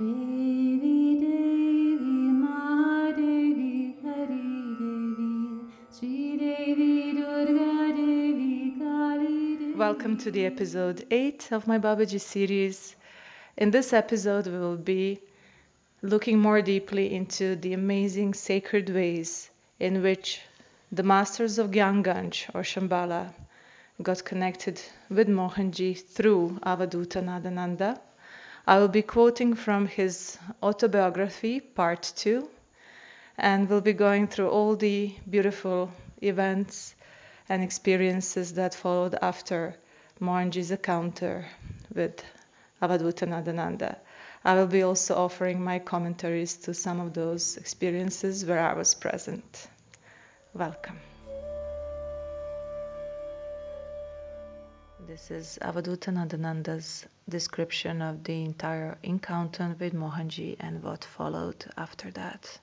Welcome to the episode 8 of my Babaji series. In this episode, we will be looking more deeply into the amazing sacred ways in which the masters of Gyanganj or Shambhala got connected with Mohanji through Avaduta Nadananda. I will be quoting from his autobiography, part 2, and we'll be going through all the beautiful events and experiences that followed after Mohanji's encounter with Avaduta Nadananda. I will be also offering my commentaries to some of those experiences where I was present. Welcome. This is Avaduta Nadananda's description of the entire encounter with Mohanji and what followed after that.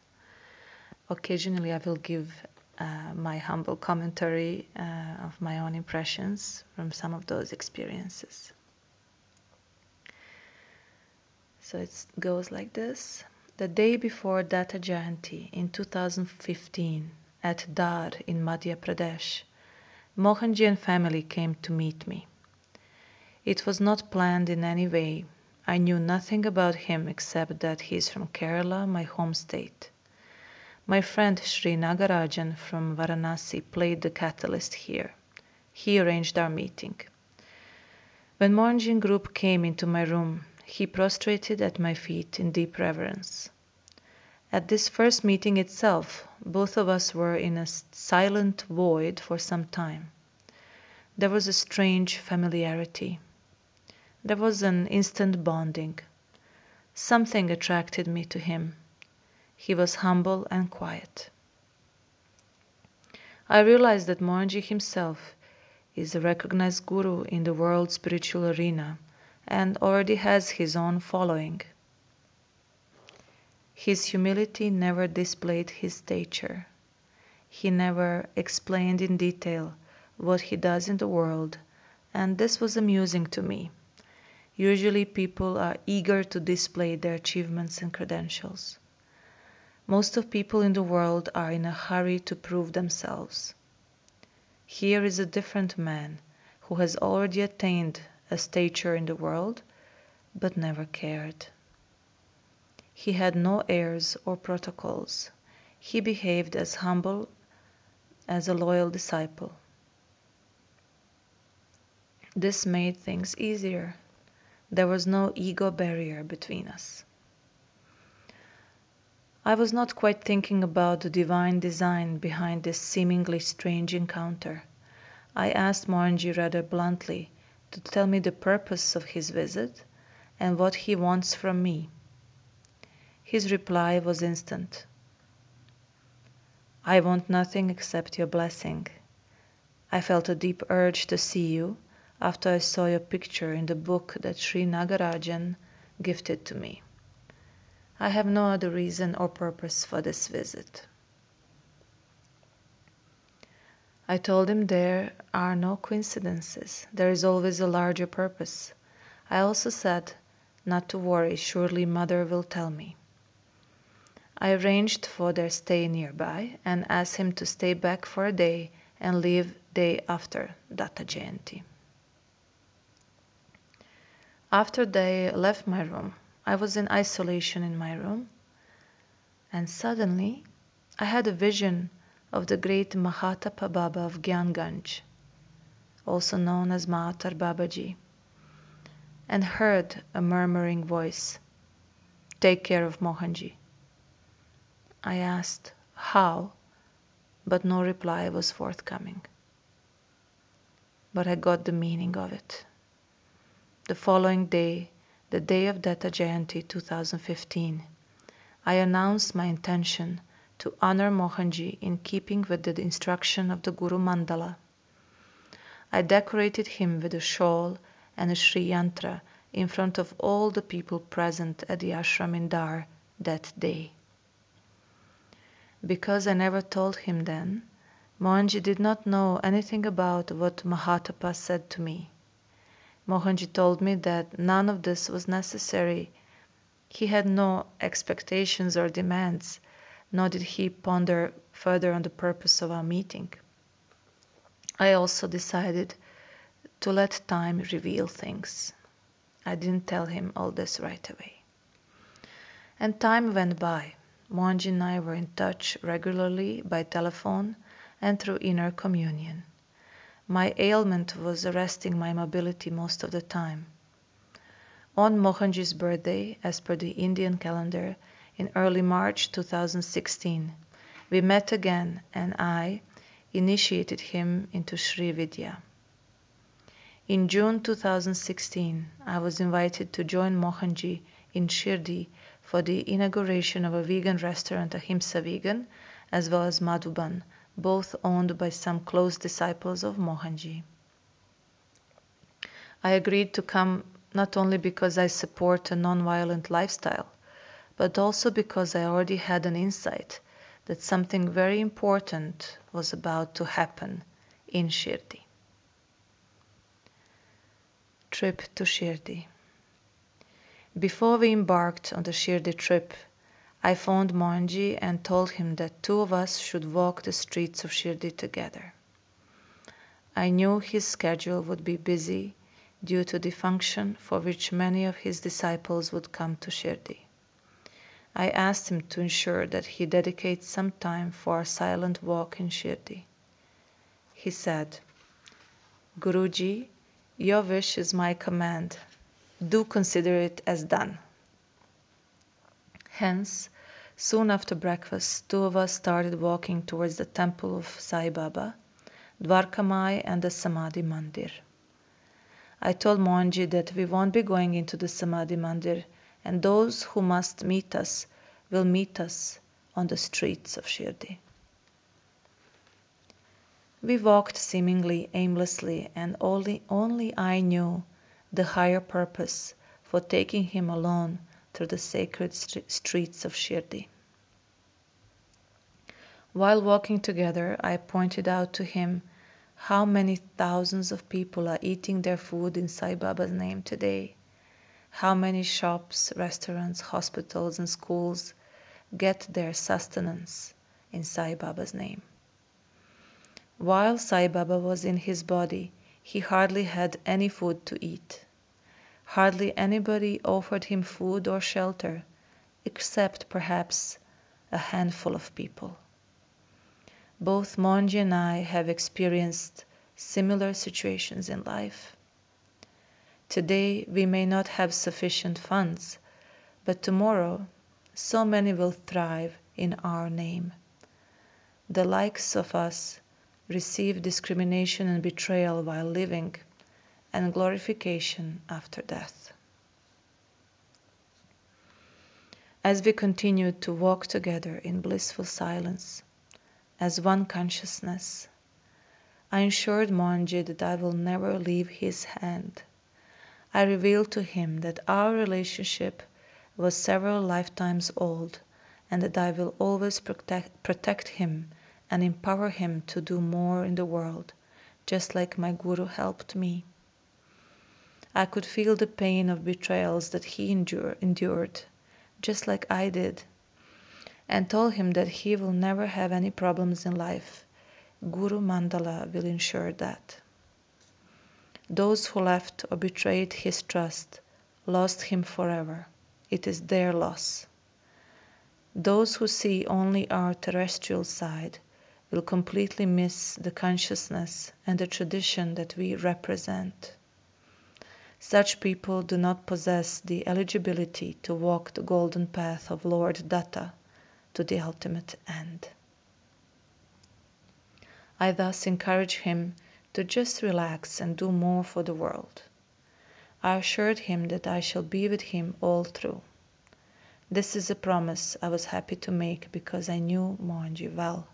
Occasionally, I will give uh, my humble commentary uh, of my own impressions from some of those experiences. So it goes like this. The day before Datta Jayanti in 2015 at Dhar in Madhya Pradesh, Mohanji and family came to meet me. It was not planned in any way. I knew nothing about him except that he is from Kerala, my home state. My friend Sri Nagarajan from Varanasi played the catalyst here. He arranged our meeting. When Mohanji group came into my room, he prostrated at my feet in deep reverence. At this first meeting itself, both of us were in a silent void for some time. There was a strange familiarity. There was an instant bonding. Something attracted me to him. He was humble and quiet. I realized that Mohanji himself is a recognized guru in the world spiritual arena and already has his own following. His humility never displayed his stature. He never explained in detail what he does in the world, and this was amusing to me. Usually, people are eager to display their achievements and credentials. Most of people in the world are in a hurry to prove themselves. Here is a different man who has already attained a stature in the world, but never cared. He had no airs or protocols. He behaved as humble as a loyal disciple. This made things easier. There was no ego barrier between us. I was not quite thinking about the divine design behind this seemingly strange encounter. I asked Mohanji rather bluntly to tell me the purpose of his visit and what he wants from me. His reply was instant. I want nothing except your blessing. I felt a deep urge to see you after I saw your picture in the book that Sri Nagarajan gifted to me. I have no other reason or purpose for this visit. I told him there are no coincidences, there is always a larger purpose. I also said not to worry, surely mother will tell me. I arranged for their stay nearby and asked him to stay back for a day and leave day after Datta Jayanti. After they left my room, I was in isolation in my room, and suddenly I had a vision of the great Mahatapa Baba of Gyanganj, also known as Mahavatar Babaji, and heard a murmuring voice Take care of Mohanji. I asked how, but no reply was forthcoming. But I got the meaning of it. The following day, the day of Datta Jayanti 2015, I announced my intention to honor Mohanji in keeping with the instruction of the Guru Mandala. I decorated him with a shawl and a Sri Yantra in front of all the people present at the ashram in Dhar that day. Because I never told him then, Mohanji did not know anything about what Mahatapa said to me. Mohanji told me that none of this was necessary He had no expectations or demands, nor did he ponder further on the purpose of our meeting. I also decided to let time reveal things. I didn't tell him all this right away. And time went by. Mohanji and I were in touch regularly by telephone and through inner communion. My ailment was arresting my mobility most of the time. On Mohanji's birthday, as per the Indian calendar, in early March 2016, we met again and I initiated him into Sri Vidya. In June 2016, I was invited to join Mohanji in Shirdi for the inauguration of a vegan restaurant, Ahimsa Vegan, as well as Madhuban, both owned by some close disciples of Mohanji. I agreed to come not only because I support a non-violent lifestyle, but also because I already had an insight that something very important was about to happen in Shirdi. Trip to Shirdi. Before we embarked on the Shirdi trip, I phoned Mohanji and told him that two of us should walk the streets of Shirdi together. I knew his schedule would be busy due to the function for which many of his disciples would come to Shirdi. I asked him to ensure that he dedicates some time for a silent walk in Shirdi. He said, Guruji, your wish is my command. Do consider it as done. Hence, soon after breakfast, two of us started walking towards the temple of Sai Baba, Dwarkamai, and the Samadhi Mandir. I told Mohanji that we won't be going into the Samadhi Mandir, and those who must meet us will meet us on the streets of Shirdi. We walked seemingly aimlessly, and only, only I knew the higher purpose for taking him alone through the sacred st- streets of Shirdi. While walking together, I pointed out to him how many thousands of people are eating their food in Sai Baba's name today, how many shops, restaurants, hospitals, and schools get their sustenance in Sai Baba's name. While Sai Baba was in his body, he hardly had any food to eat. Hardly anybody offered him food or shelter, except perhaps a handful of people. Both Mohanji and I have experienced similar situations in life. Today we may not have sufficient funds, but tomorrow so many will thrive in our name. The likes of us receive discrimination and betrayal while living, and glorification after death. As we continued to walk together in blissful silence, as one consciousness, I assured Mohanji that I will never leave his hand. I revealed to him that our relationship was several lifetimes old and that I will always protect, protect him and empower him to do more in the world, just like my Guru helped me. I could feel the pain of betrayals that he endure, endured, just like I did, and told him that he will never have any problems in life. Guru Mandala will ensure that. Those who left or betrayed his trust lost him forever. It is their loss. Those who see only our terrestrial side will completely miss the consciousness and the tradition that we represent. Such people do not possess the eligibility to walk the golden path of Lord Datta to the ultimate end. I thus encourage him to just relax and do more for the world. I assured him that I shall be with him all through. This is a promise I was happy to make because I knew Mohanji well.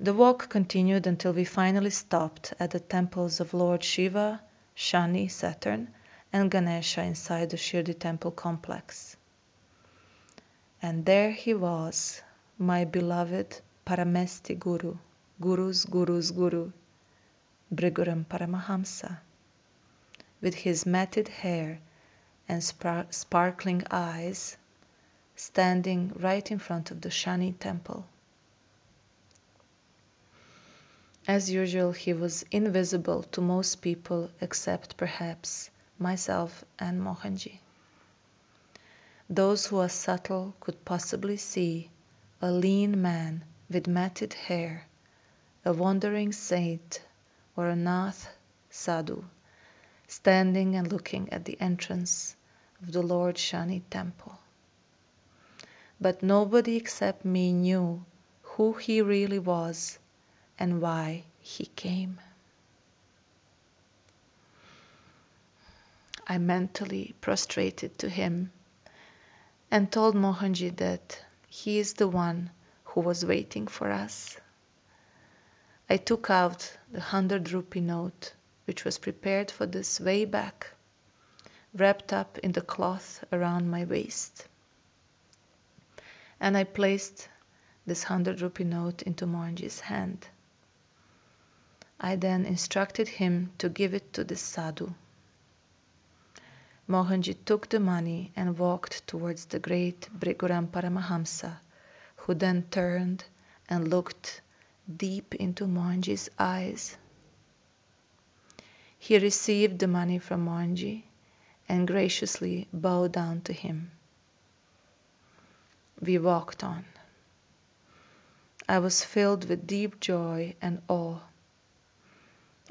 The walk continued until we finally stopped at the temples of Lord Shiva, Shani, Saturn, and Ganesha inside the Shirdi temple complex. And there he was, my beloved Parameshti Guru, Guru's Guru's Guru, Briguram Paramahamsa, with his matted hair and spar- sparkling eyes, standing right in front of the Shani temple. As usual, he was invisible to most people except perhaps myself and Mohanji. Those who are subtle could possibly see a lean man with matted hair, a wandering saint, or a Nath sadhu, standing and looking at the entrance of the Lord Shani temple. But nobody except me knew who he really was and why he came. I mentally prostrated to him and told Mohanji that he is the one who was waiting for us. I took out the hundred rupee note, which was prepared for this way back, wrapped up in the cloth around my waist. And I placed this hundred rupee note into Mohanji's hand. I then instructed him to give it to the sadhu. Mohanji took the money and walked towards the great Briguram Paramahamsa, who then turned and looked deep into Mohanji's eyes. He received the money from Mohanji and graciously bowed down to him. We walked on. I was filled with deep joy and awe.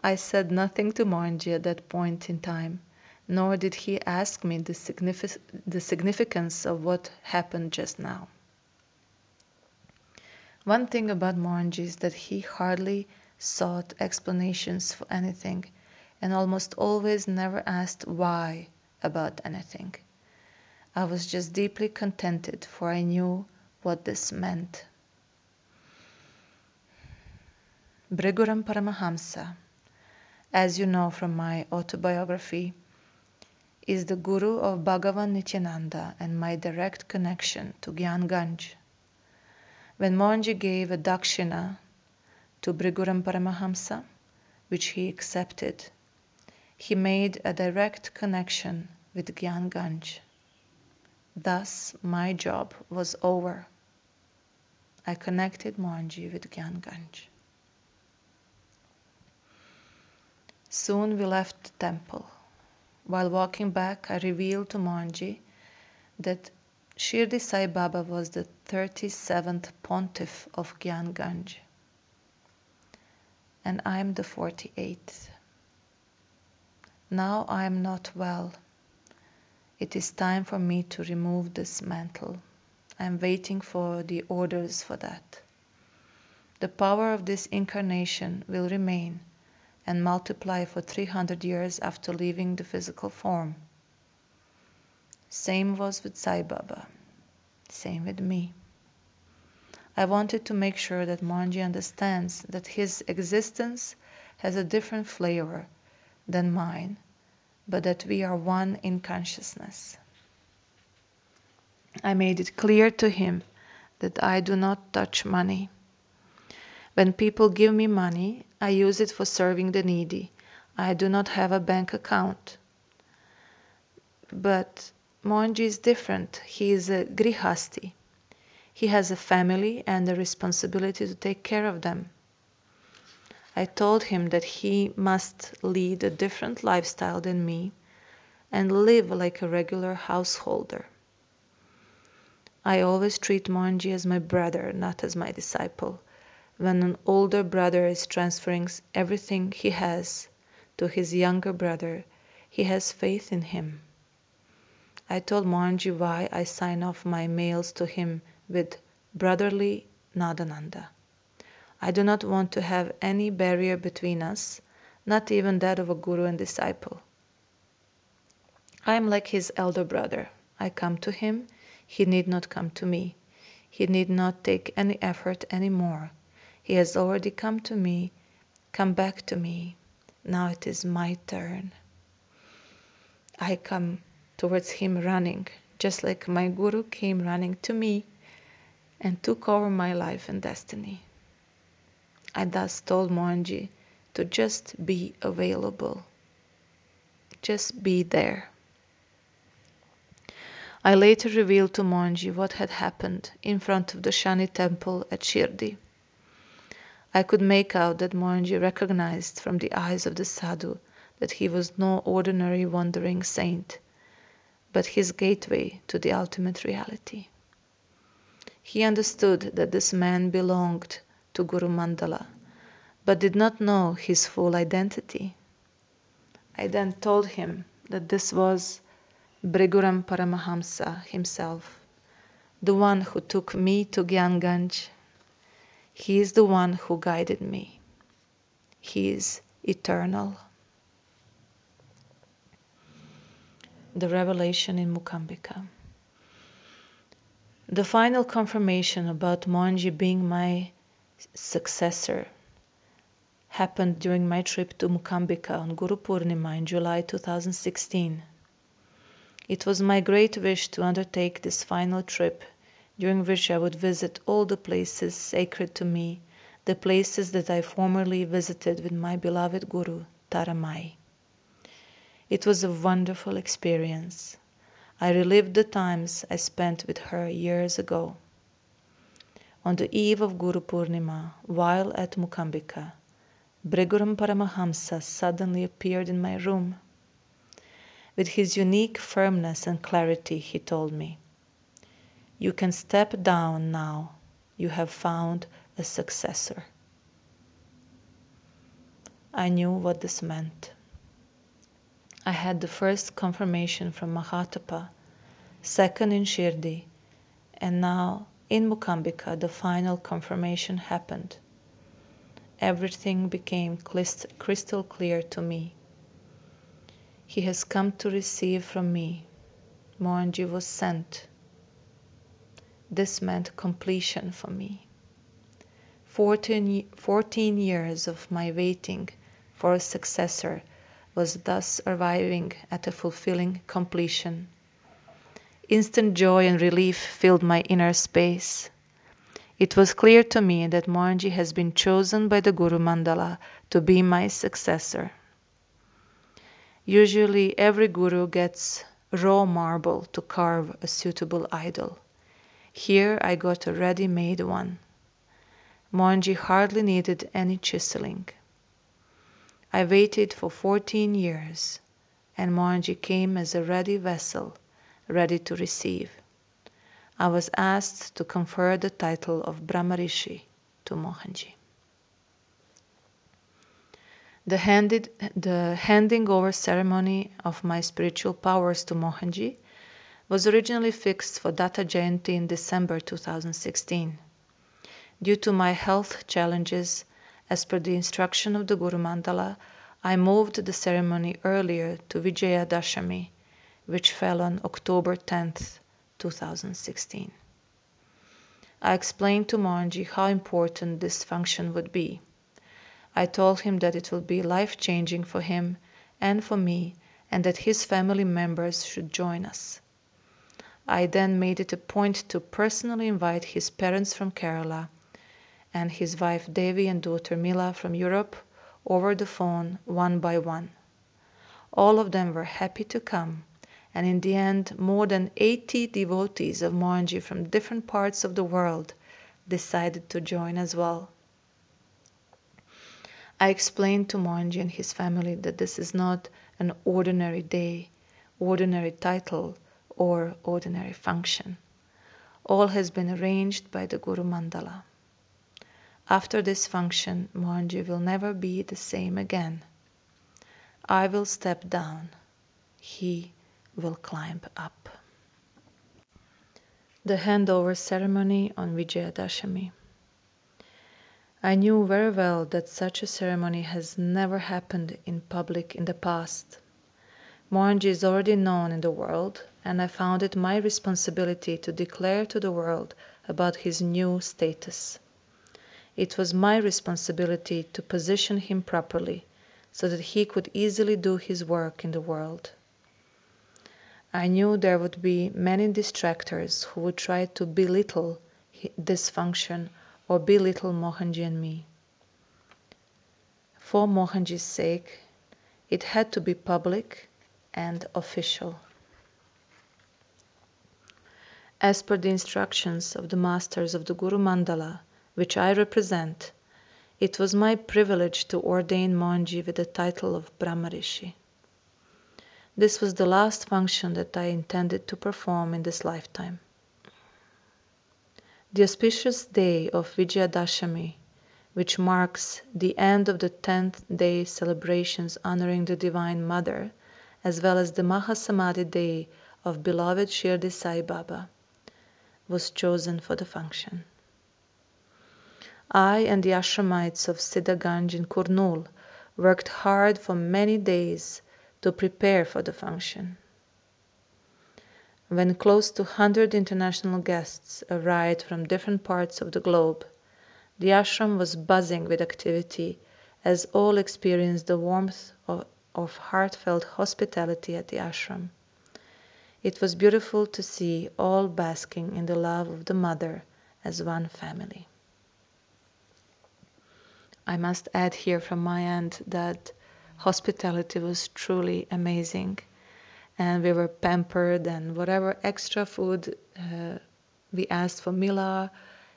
I said nothing to Mohanji at that point in time, nor did he ask me the, signific- the significance of what happened just now. One thing about Mohanji is that he hardly sought explanations for anything and almost always never asked why about anything. I was just deeply contented, for I knew what this meant. Briguram Paramahamsa as you know from my autobiography, is the guru of Bhagavan Nityananda and my direct connection to Gyan Ganj. When Mohanji gave a dakshina to Briguram Paramahamsa, which he accepted, he made a direct connection with Gyan Ganj. Thus, my job was over. I connected Mohanji with Gyan Ganj. Soon we left the temple. While walking back, I revealed to Mohanji that Shirdi Sai Baba was the 37th pontiff of Gyan Ganj, and I am the 48th. Now I am not well. It is time for me to remove this mantle. I am waiting for the orders for that. The power of this incarnation will remain and multiply for 300 years after leaving the physical form. Same was with Sai Baba. Same with me. I wanted to make sure that Mohanji understands that his existence has a different flavor than mine, but that we are one in consciousness. I made it clear to him that I do not touch money. When people give me money, I use it for serving the needy. I do not have a bank account. But Mohanji is different. He is a grihasti. He has a family and a responsibility to take care of them. I told him that he must lead a different lifestyle than me and live like a regular householder. I always treat Mohanji as my brother, not as my disciple when an older brother is transferring everything he has to his younger brother, he has faith in him. I told Mohanji why I sign off my mails to him with brotherly Nadananda. I do not want to have any barrier between us, not even that of a guru and disciple. I am like his elder brother. I come to him, he need not come to me. He need not take any effort any more he has already come to me, come back to me. Now it is my turn. I come towards him running, just like my Guru came running to me and took over my life and destiny. I thus told Mohanji to just be available, just be there. I later revealed to Mohanji what had happened in front of the Shani temple at Shirdi. I could make out that Mohanji recognized from the eyes of the sadhu that he was no ordinary wandering saint, but his gateway to the ultimate reality. He understood that this man belonged to Guru Mandala, but did not know his full identity. I then told him that this was Briguram Paramahamsa himself, the one who took me to Gyanganj. He is the one who guided me. He is eternal. The revelation in Mukambika. The final confirmation about Mohanji being my successor happened during my trip to Mukambika on Guru Purnima in July 2016. It was my great wish to undertake this final trip, during which I would visit all the places sacred to me, the places that I formerly visited with my beloved Guru, Taramai. It was a wonderful experience. I relived the times I spent with her years ago. On the eve of Guru Purnima, while at Mukambika, Briguram Paramahamsa suddenly appeared in my room. With his unique firmness and clarity, he told me, You can step down now. You have found a successor. I knew what this meant. I had the first confirmation from Mahatapa, second in Shirdi, and now in Mukambika the final confirmation happened everything became crystal clear to me. He has come to receive from me. Mohanji was sent. This meant completion for me. 14, 14 years of my waiting for a successor was thus arriving at a fulfilling completion. Instant joy and relief filled my inner space. It was clear to me that Mohanji has been chosen by the Guru Mandala to be my successor. Usually, every guru gets raw marble to carve a suitable idol. Here I got a ready made one. Mohanji hardly needed any chiseling. I waited for 14 years, and Mohanji came as a ready vessel, ready to receive. I was asked to confer the title of Brahmarishi to Mohanji. The, handed, the handing over ceremony of my spiritual powers to Mohanji was originally fixed for Datta Jayanti in December 2016. Due to my health challenges, as per the instruction of the Guru Mandala, I moved the ceremony earlier to Vijaya Dashami, which fell on October 10, 2016. I explained to Mohanji how important this function would be. I told him that it will be life changing for him and for me, and that his family members should join us. I then made it a point to personally invite his parents from Kerala and his wife Devi and daughter Mila from Europe over the phone one by one. All of them were happy to come and in the end more than 80 devotees of Mohanji from different parts of the world decided to join as well. I explained to Mohanji and his family that this is not an ordinary day, ordinary title, or ordinary function. All has been arranged by the Guru Mandala. After this function, Mohanji will never be the same again. I will step down. He will climb up. The handover ceremony on Vijayadashami. I knew very well that such a ceremony has never happened in public in the past. Mohanji is already known in the world, and I found it my responsibility to declare to the world about his new status. It was my responsibility to position him properly so that he could easily do his work in the world. I knew there would be many distractors who would try to belittle this function or belittle Mohanji and me. For Mohanji's sake, it had to be public and official. As per the instructions of the masters of the Guru Mandala, which I represent, it was my privilege to ordain Mohanji with the title of Brahmarishi. This was the last function that I intended to perform in this lifetime. The auspicious day of Vijayadashami, which marks the end of the 10th day celebrations honoring the Divine Mother, as well as the Mahasamadhi day of beloved Shirdi Sai Baba, was chosen for the function. I and the ashramites of Siddhaganj in Kurnool worked hard for many days to prepare for the function. When close to 100 international guests arrived from different parts of the globe, the ashram was buzzing with activity as all experienced the warmth of, of heartfelt hospitality at the ashram. It was beautiful to see all basking in the love of the Mother as one family. I must add here from my end that hospitality was truly amazing and we were pampered and whatever extra food uh, we asked for Mila,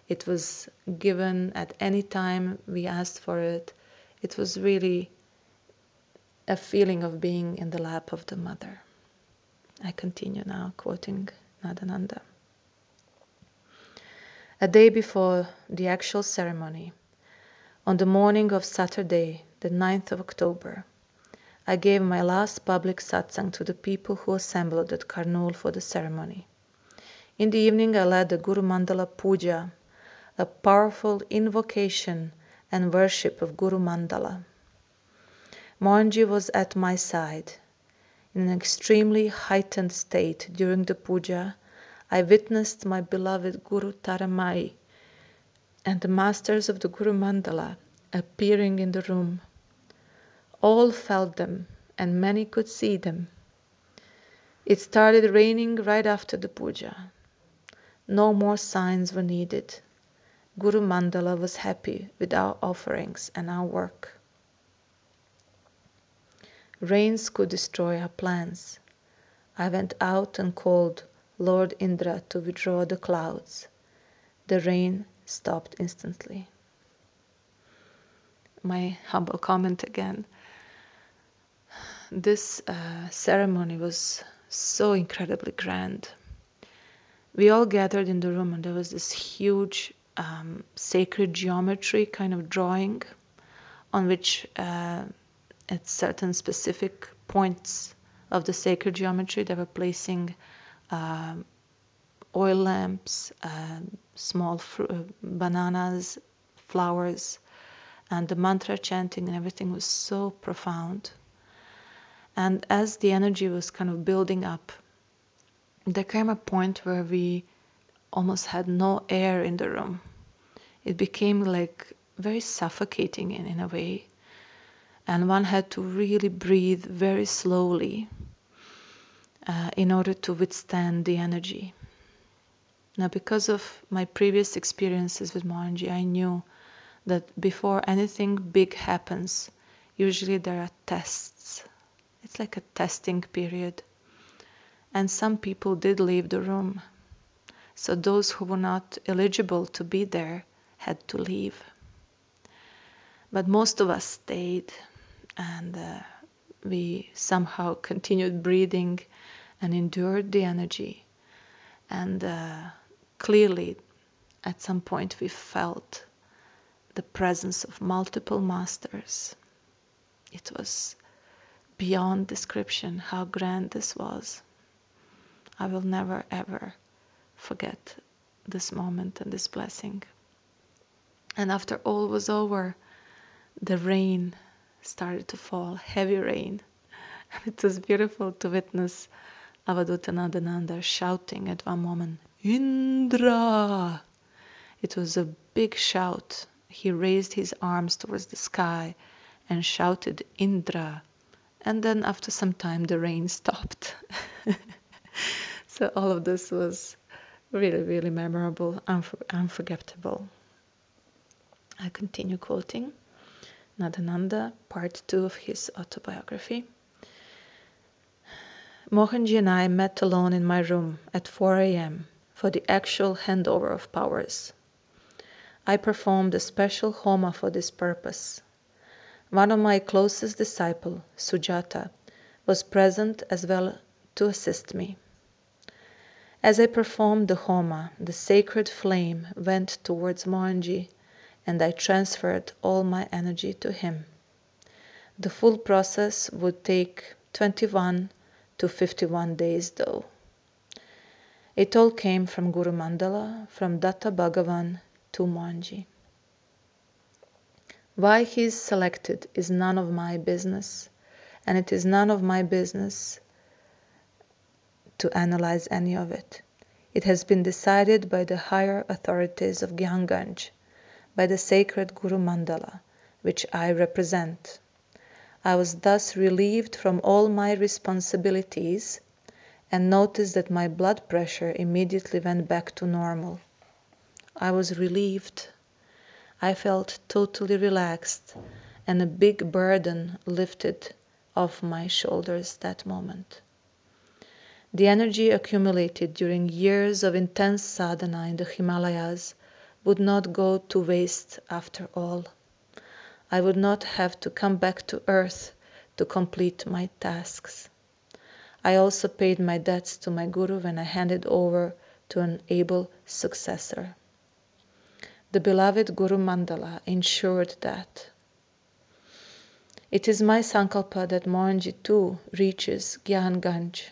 it was given at any time we asked for it. It was really a feeling of being in the lap of the mother. I continue now quoting Nadananda. A day before the actual ceremony, on the morning of Saturday, the 9th of October, I gave my last public satsang to the people who assembled at Kurnool for the ceremony. In the evening, I led the Guru Mandala Puja, a powerful invocation and worship of Guru Mandala. Mohanji was at my side in an extremely heightened state during the puja, I witnessed my beloved Guru Taramai and the masters of the Guru Mandala appearing in the room. All felt them, and many could see them. It started raining right after the puja. No more signs were needed. Guru Mandala was happy with our offerings and our work. Rains could destroy our plans. I went out and called Lord Indra to withdraw the clouds. The rain stopped instantly. My humble comment again. This uh, ceremony was so incredibly grand. We all gathered in the room, and there was this huge um, sacred geometry kind of drawing on which uh, at certain specific points of the sacred geometry. They were placing um, oil lamps, uh, small uh, bananas, flowers, and the mantra chanting and everything was so profound. And as the energy was kind of building up, there came a point where we almost had no air in the room. It became like very suffocating in, in a way and one had to really breathe very slowly uh, in order to withstand the energy. Now, because of my previous experiences with Mohanji, I knew that before anything big happens, usually there are tests. It's like a testing period. And some people did leave the room. So those who were not eligible to be there had to leave. But most of us stayed and uh, we somehow continued breathing and endured the energy. And uh, clearly, at some point, we felt the presence of multiple masters. It was beyond description how grand this was. I will never ever forget this moment and this blessing. And after all was over, the rain started to fall, heavy rain. It was beautiful to witness Avaduta Nadananda shouting at one moment, Indra! It was a big shout. He raised his arms towards the sky and shouted, Indra! And then after some time, the rain stopped. so all of this was really, really memorable, unfor- unforgettable. I continue quoting. Nadananda, part 2 of his autobiography. Mohanji and I met alone in my room at 4 a.m. for the actual handover of powers. I performed a special homa for this purpose. One of my closest disciples, Sujata, was present as well to assist me. As I performed the homa, the sacred flame went towards Mohanji and I transferred all my energy to him. The full process would take 21 to 51 days though. It all came from Guru Mandala, from Datta Bhagavan to Mohanji. Why he is selected is none of my business, and it is none of my business to analyze any of it. It has been decided by the higher authorities of Gyanganj, by the sacred Guru Mandala, which I represent. I was thus relieved from all my responsibilities and noticed that my blood pressure immediately went back to normal. I was relieved. I felt totally relaxed and a big burden lifted off my shoulders that moment. The energy accumulated during years of intense sadhana in the Himalayas would not go to waste after all. I would not have to come back to earth to complete my tasks. I also paid my debts to my Guru when I handed over to an able successor. The beloved Guru Mandala ensured that. It is my sankalpa that Mohanji too reaches Gyan Ganj.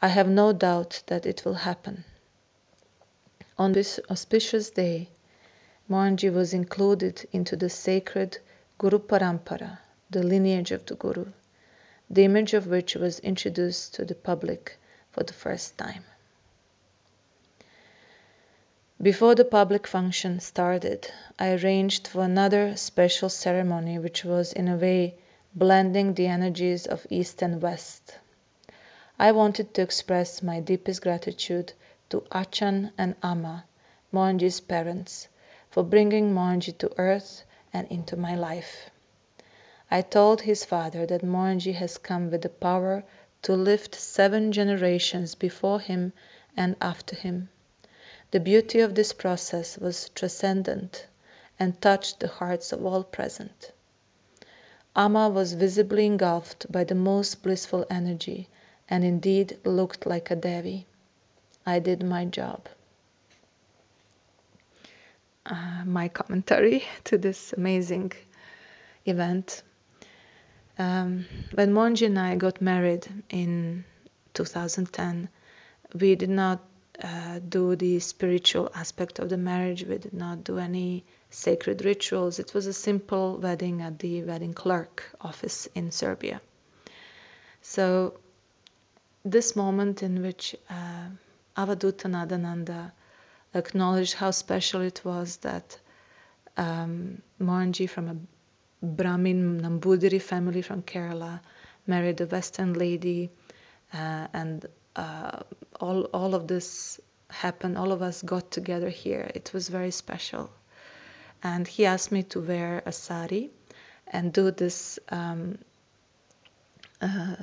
I have no doubt that it will happen. On this auspicious day, Mohanji was included into the sacred Guru Parampara, the lineage of the Guru the image of which was introduced to the public for the first time. Before the public function started, I arranged for another special ceremony which was in a way blending the energies of East and West. I wanted to express my deepest gratitude to Achan and Amma, Mohanji's parents, for bringing Mohanji to earth and into my life. I told his father that Mohanji has come with the power to lift seven generations before him and after him. The beauty of this process was transcendent and touched the hearts of all present. Amma was visibly engulfed by the most blissful energy and indeed looked like a Devi. I did my job. Uh, my commentary to this amazing event um, when Mohanji and I got married in 2010, we did not uh, do the spiritual aspect of the marriage. We did not do any sacred rituals. It was a simple wedding at the wedding clerk office in Serbia. So, this moment in which uh, Avaduta Nadananda acknowledged how special it was that um, from a Brahmin Nambudiri family from Kerala married a Western lady, uh, and uh, all all of this happened. All of us got together here. It was very special, and he asked me to wear a sari and do this um, uh,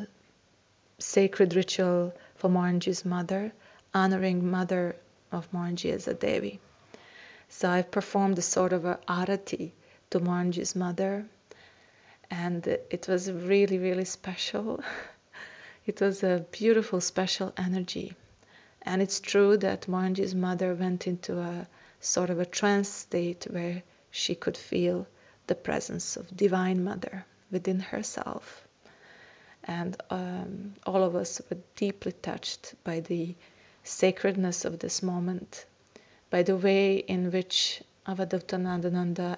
sacred ritual for Mohanji's mother, honoring mother of Mohanji as a Devi. So I've performed a sort of a arati to Mohanji's mother. And it was really, really special. it was a beautiful, special energy. And it's true that Mohanji's mother went into a sort of a trance state where she could feel the presence of Divine Mother within herself. And um, all of us were deeply touched by the sacredness of this moment, by the way in which Avadutta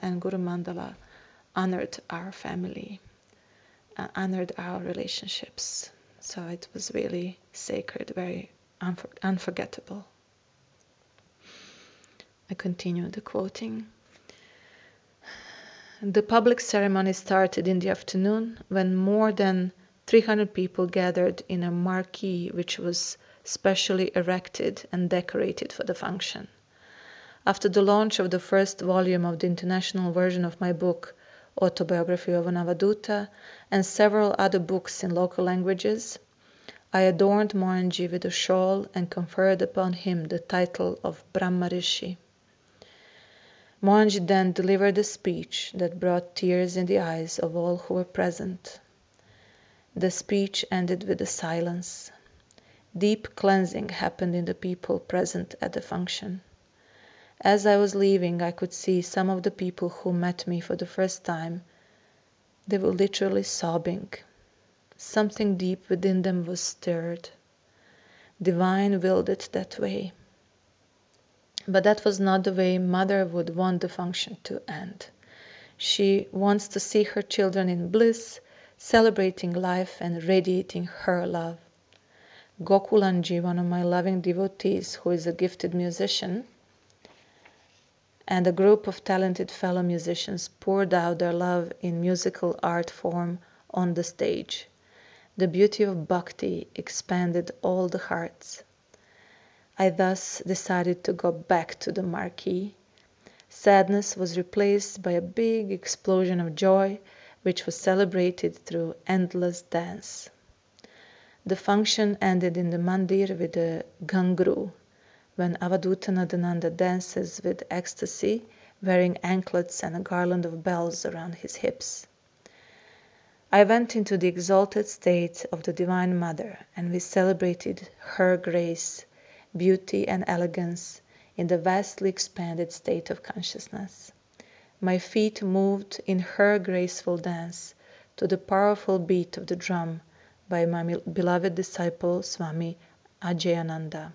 and Guru Mandala honored our family, uh, honored our relationships. So it was really sacred, very unfor- unforgettable. I continue the quoting. The public ceremony started in the afternoon when more than 300 people gathered in a marquee which was specially erected and decorated for the function. After the launch of the first volume of the international version of my book, Autobiography of an Avadhuta, and several other books in local languages, I adorned Mohanji with a shawl and conferred upon him the title of Brahma Rishi. Mohanji then delivered a speech that brought tears in the eyes of all who were present. The speech ended with a silence. Deep cleansing happened in the people present at the function. As I was leaving, I could see some of the people who met me for the first time. They were literally sobbing. Something deep within them was stirred. Divine willed it that way. But that was not the way Mother would want the function to end. She wants to see her children in bliss, celebrating life and radiating her love. Gokulanji, one of my loving devotees who is a gifted musician, and a group of talented fellow musicians poured out their love in musical art form on the stage. The beauty of bhakti expanded all the hearts. I thus decided to go back to the marquee. Sadness was replaced by a big explosion of joy, which was celebrated through endless dance. The function ended in the mandir with a ghungroo, when Avaduta dances with ecstasy, wearing anklets and a garland of bells around his hips. I went into the exalted state of the Divine Mother, and we celebrated her grace beauty, and elegance in the vastly expanded state of consciousness. My feet moved in her graceful dance to the powerful beat of the drum by my beloved disciple Swami Ajayananda,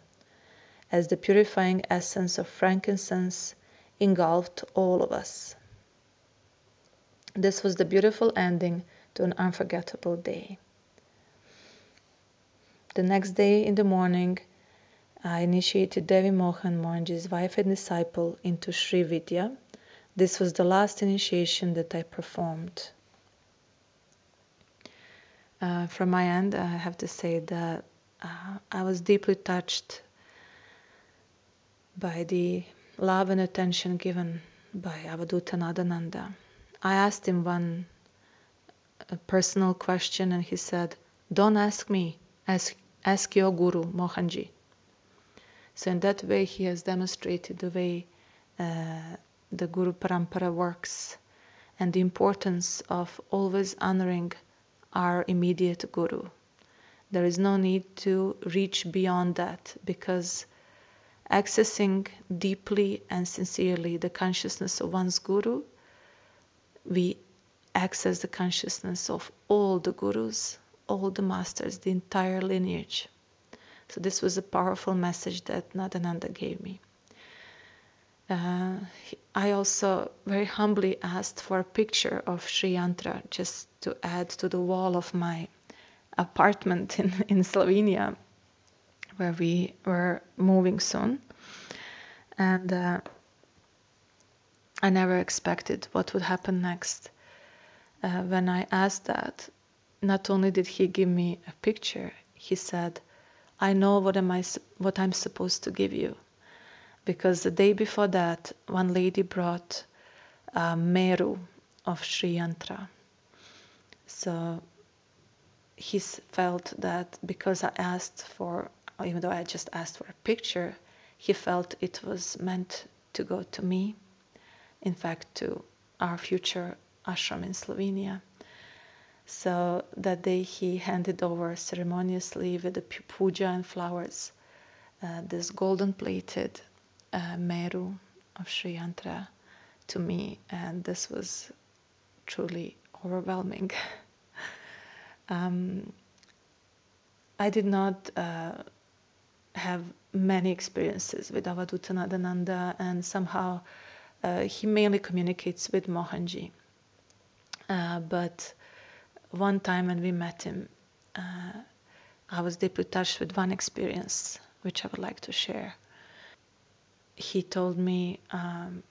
as the purifying essence of frankincense engulfed all of us. This was the beautiful ending to an unforgettable day. The next day in the morning, I initiated Devi Mohan Mohanji's wife and disciple into Sri Vidya. This was the last initiation that I performed. Uh, from my end, I have to say that uh, I was deeply touched by the love and attention given by Avaduta Nadananda. I asked him one personal question and he said, Don't ask me, ask, ask your Guru, Mohanji. So in that way, he has demonstrated the way uh, the Guru Parampara works and the importance of always honoring our immediate Guru. There is no need to reach beyond that because accessing deeply and sincerely the consciousness of one's Guru, we access the consciousness of all the Gurus, all the masters, the entire lineage. So this was a powerful message that Nadananda gave me. Uh, I also very humbly asked for a picture of Sri Yantra just to add to the wall of my apartment in, in Slovenia, where we were moving soon. And uh, I never expected what would happen next. Uh, when I asked that, not only did he give me a picture, he said, I know what am I what I'm supposed to give you, because the day before that, one lady brought a meru of Sri Yantra. So he felt that because I asked for, even though I just asked for a picture, he felt it was meant to go to me, in fact, to our future ashram in Slovenia. So that day he handed over ceremoniously with the puja and flowers uh, this golden plated uh, meru of Sri Yantra to me, and this was truly overwhelming. um, I did not uh, have many experiences with Avaduta Nadananda, and somehow uh, he mainly communicates with Mohanji. Uh, but one time when we met him, uh, I was deeply touched with one experience which I would like to share. He told me um,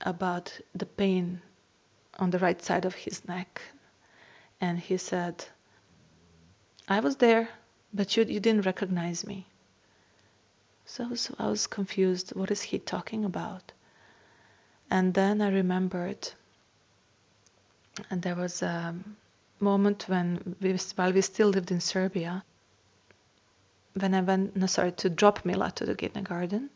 about the pain on the right side of his neck, and he said, I was there, but you, you didn't recognize me. So I was, I was confused. What is he talking about? And then I remembered, and there was a moment when we, while we still lived in Serbia, when I went, no, sorry, to drop Mila to the kindergarten.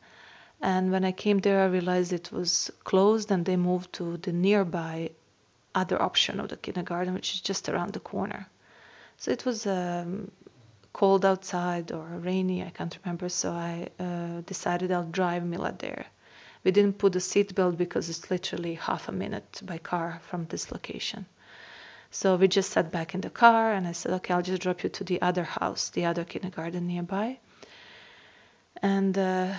And when I came there, I realized it was closed and they moved to the nearby other option of the kindergarten, which is just around the corner. So it was um, cold outside or rainy, I can't remember. So I uh, decided I'll drive Mila there. We didn't put the seatbelt because it's literally half a minute by car from this location. So we just sat back in the car and I said, okay, I'll just drop you to the other house, the other kindergarten nearby. And uh,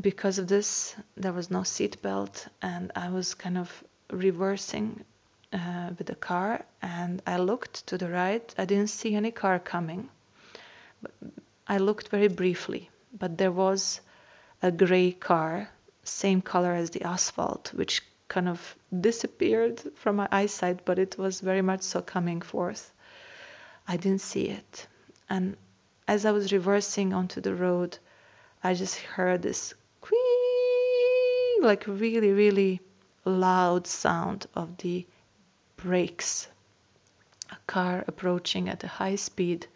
because of this, there was no seatbelt and I was kind of reversing uh, with the car and I looked to the right. I didn't see any car coming. I looked very briefly, but there was a gray car, same color as the asphalt, which kind of disappeared from my eyesight, but it was very much so coming forth. I didn't see it. And as I was reversing onto the road, I just heard this like really, really loud sound of the brakes. A car approaching at a high speed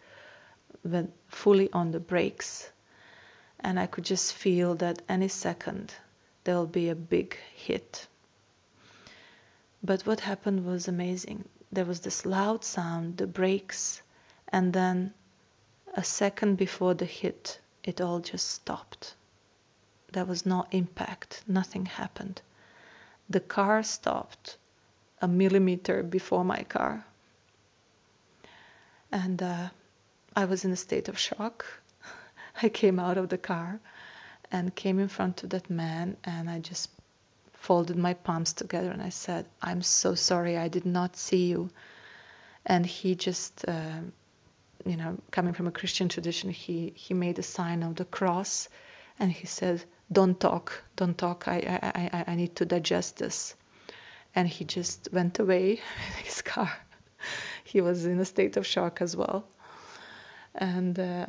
went fully on the brakes. And I could just feel that any second there'll be a big hit. But what happened was amazing. There was this loud sound, the brakes, and then a second before the hit, it all just stopped. There was no impact, nothing happened. The car stopped a millimeter before my car. And uh, I was in a state of shock. I came out of the car and came in front of that man, and I just folded my palms together and I said, I'm so sorry, I did not see you. And he just, uh, you know, coming from a Christian tradition, he, he made a sign of the cross and he said, Don't talk, don't talk, I, I, I, I need to digest this. And he just went away in his car. he was in a state of shock as well. And uh,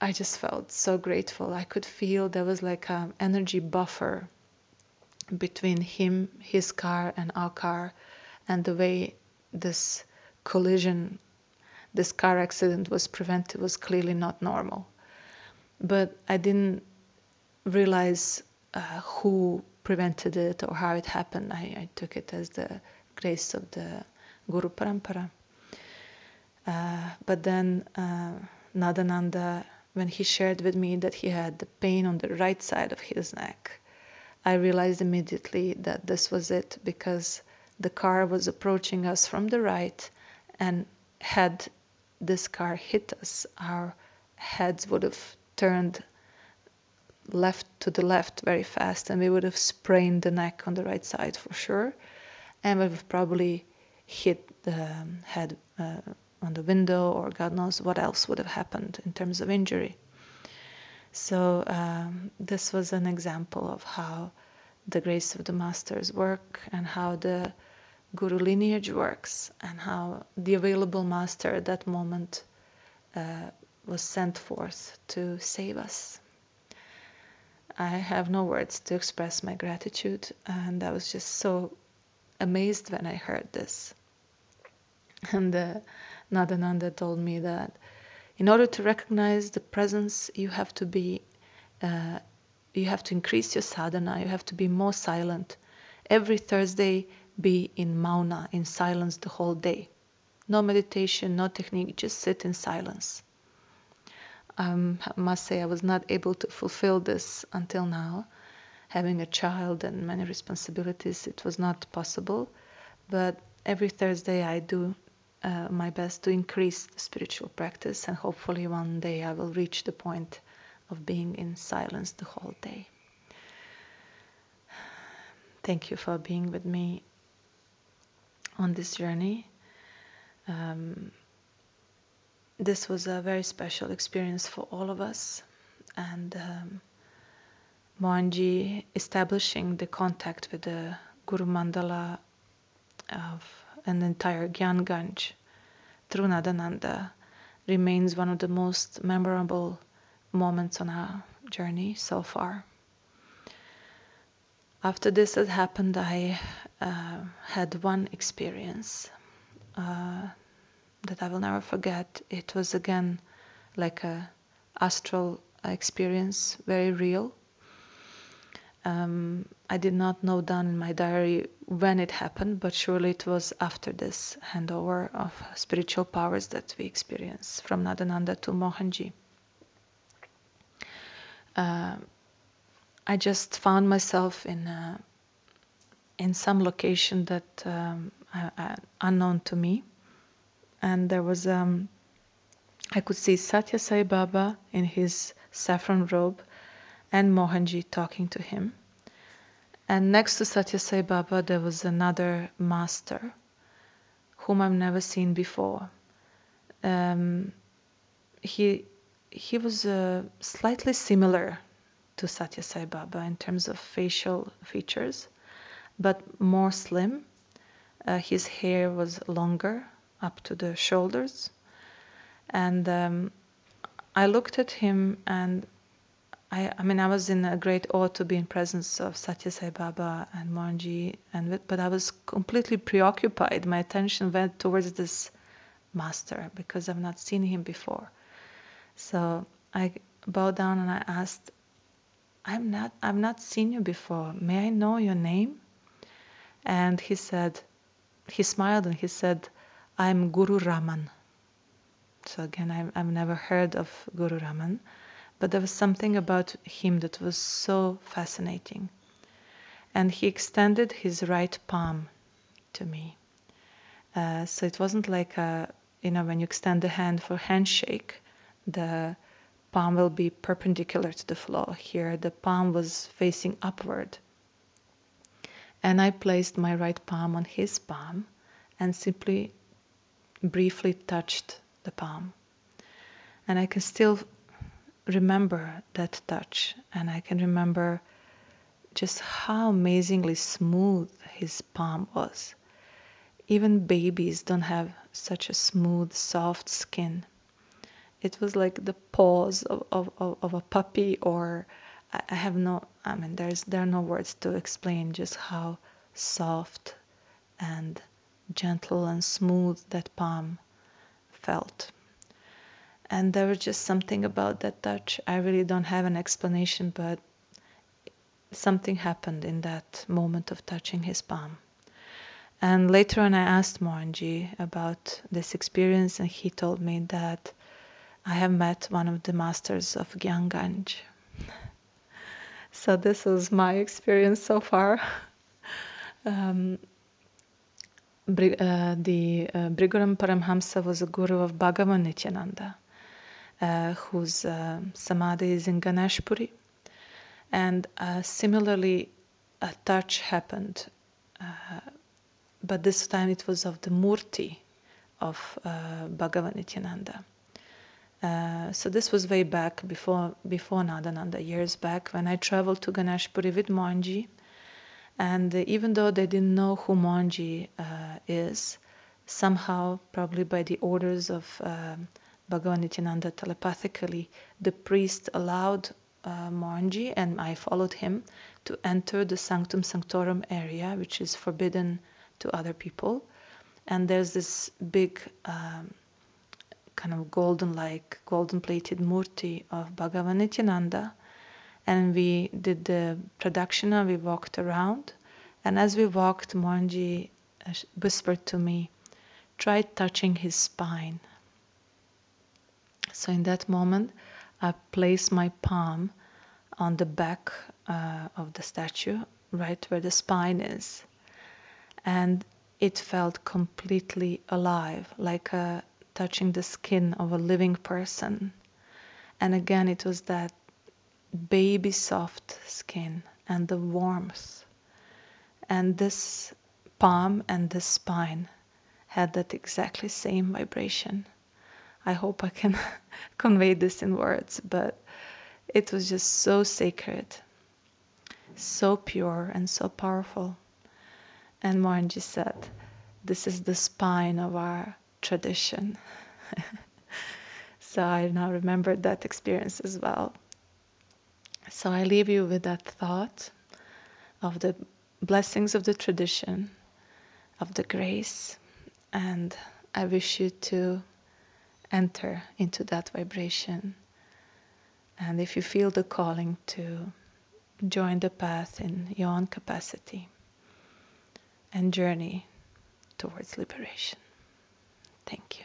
I just felt so grateful. I could feel there was like an energy buffer between him, his car, and our car, and the way this collision, this car accident was prevented was clearly not normal. But I didn't realize uh, who prevented it or how it happened. I, I, took it as the grace of the Guru Parampara. Uh, but then uh, Nadananda, when he shared with me that he had the pain on the right side of his neck, I realized immediately that this was it because the car was approaching us from the right, and had this car hit us, our heads would have turned left to the left very fast, and we would have sprained the neck on the right side for sure, and we would have probably hit the head uh, on the window, or God knows what else would have happened in terms of injury. So um, this was an example of how the grace of the masters work and how the guru lineage works and how the available master at that moment uh, was sent forth to save us. I have no words to express my gratitude, and I was just so amazed when I heard this. And uh, Nadananda told me that in order to recognize the presence, you have to be, uh, you have to increase your sadhana. You have to be more silent. Every Thursday, be in mauna, in silence the whole day. No meditation, no technique. Just sit in silence. Um, I must say, I was not able to fulfill this until now. Having a child and many responsibilities, it was not possible. But every Thursday, I do uh, my best to increase the spiritual practice, and hopefully one day I will reach the point of being in silence the whole day. Thank you for being with me on this journey. Um, this was a very special experience for all of us, and um, Mohanji establishing the contact with the Guru Mandala of an entire Gyan Ganj through Nadananda remains one of the most memorable moments on our journey so far. After this had happened, I uh, had one experience uh, that I will never forget. It was again like a astral experience, very real. Um, I did not note down in my diary when it happened, but surely it was after this handover of spiritual powers that we experienced from Nadananda to Mohanji. Uh, I just found myself in a, in some location that um, unknown to me, and there was um, I could see Satya Sai Baba in his saffron robe and Mohanji talking to him. And next to Satya Sai Baba, there was another master whom I've never seen before. Um, he he was uh, slightly similar to Satya Sai Baba in terms of facial features, but more slim. Uh, his hair was longer up to the shoulders, and um, I looked at him and I, I mean, I was in a great awe to be in presence of Satya Sai Baba and Mohanji, and but I was completely preoccupied. My attention went towards this master because I've not seen him before. So I bowed down and I asked, "I'm not, I've not seen you before. May I know your name?" And he said, he smiled and he said, "I'm Guru Raman." So again, I've, I've never heard of Guru Raman but there was something about him that was so fascinating. And he extended his right palm to me. Uh, so it wasn't like a, you know, when you extend the hand for handshake, the palm will be perpendicular to the floor. Here, the palm was facing upward. And I placed my right palm on his palm and simply briefly touched the palm. And I can still remember that touch and I can remember just how amazingly smooth his palm was. Even babies don't have such a smooth, soft skin. It was like the paws of, of, of, a puppy, or I have no, I mean, there's, there are no words to explain just how soft and gentle and smooth that palm felt and there was just something about that touch. I really don't have an explanation, but something happened in that moment of touching his palm. And later on, I asked Mohanji about this experience, and he told me that I have met one of the masters of Gyanganj. So, this is my experience so far. um, uh, the uh, Briguram Paramhamsa was a guru of Bhagavan Nityananda uh, whose uh, samadhi is in Ganeshpuri. And uh, similarly, a touch happened, uh, but this time it was of the murti of uh, Bhagavan Nityananda. Uh, so this was way back before before Nadananda, years back, when I traveled to Ganeshpuri with Mohanji. And even though they didn't know who Mohanji is, somehow, probably by the orders of um, Bhagavan Nityananda telepathically, the priest allowed uh, Mohanji and I followed him to enter the Sanctum Sanctorum area, which is forbidden to other people. And there's this big um, kind of golden like, golden plated murti of Bhagavan Nityananda. And we did the pradakshina, we walked around. And as we walked, Mohanji uh, whispered to me, try touching his spine. So in that moment, I placed my palm on the back uh, of the statue, right where the spine is. And it felt completely alive, like uh, touching the skin of a living person. And again, it was that baby soft skin and the warmth. And this palm and this spine had that exactly same vibration. I hope I can convey this in words, but it was just so sacred, so pure, and so powerful. And Mohanji said, This is the spine of our tradition. so I now remember that experience as well. So I leave you with that thought of the blessings of the tradition, of the grace, and I wish you to enter into that vibration And if you feel the calling to join the path in your own capacity and journey towards liberation. Thank you.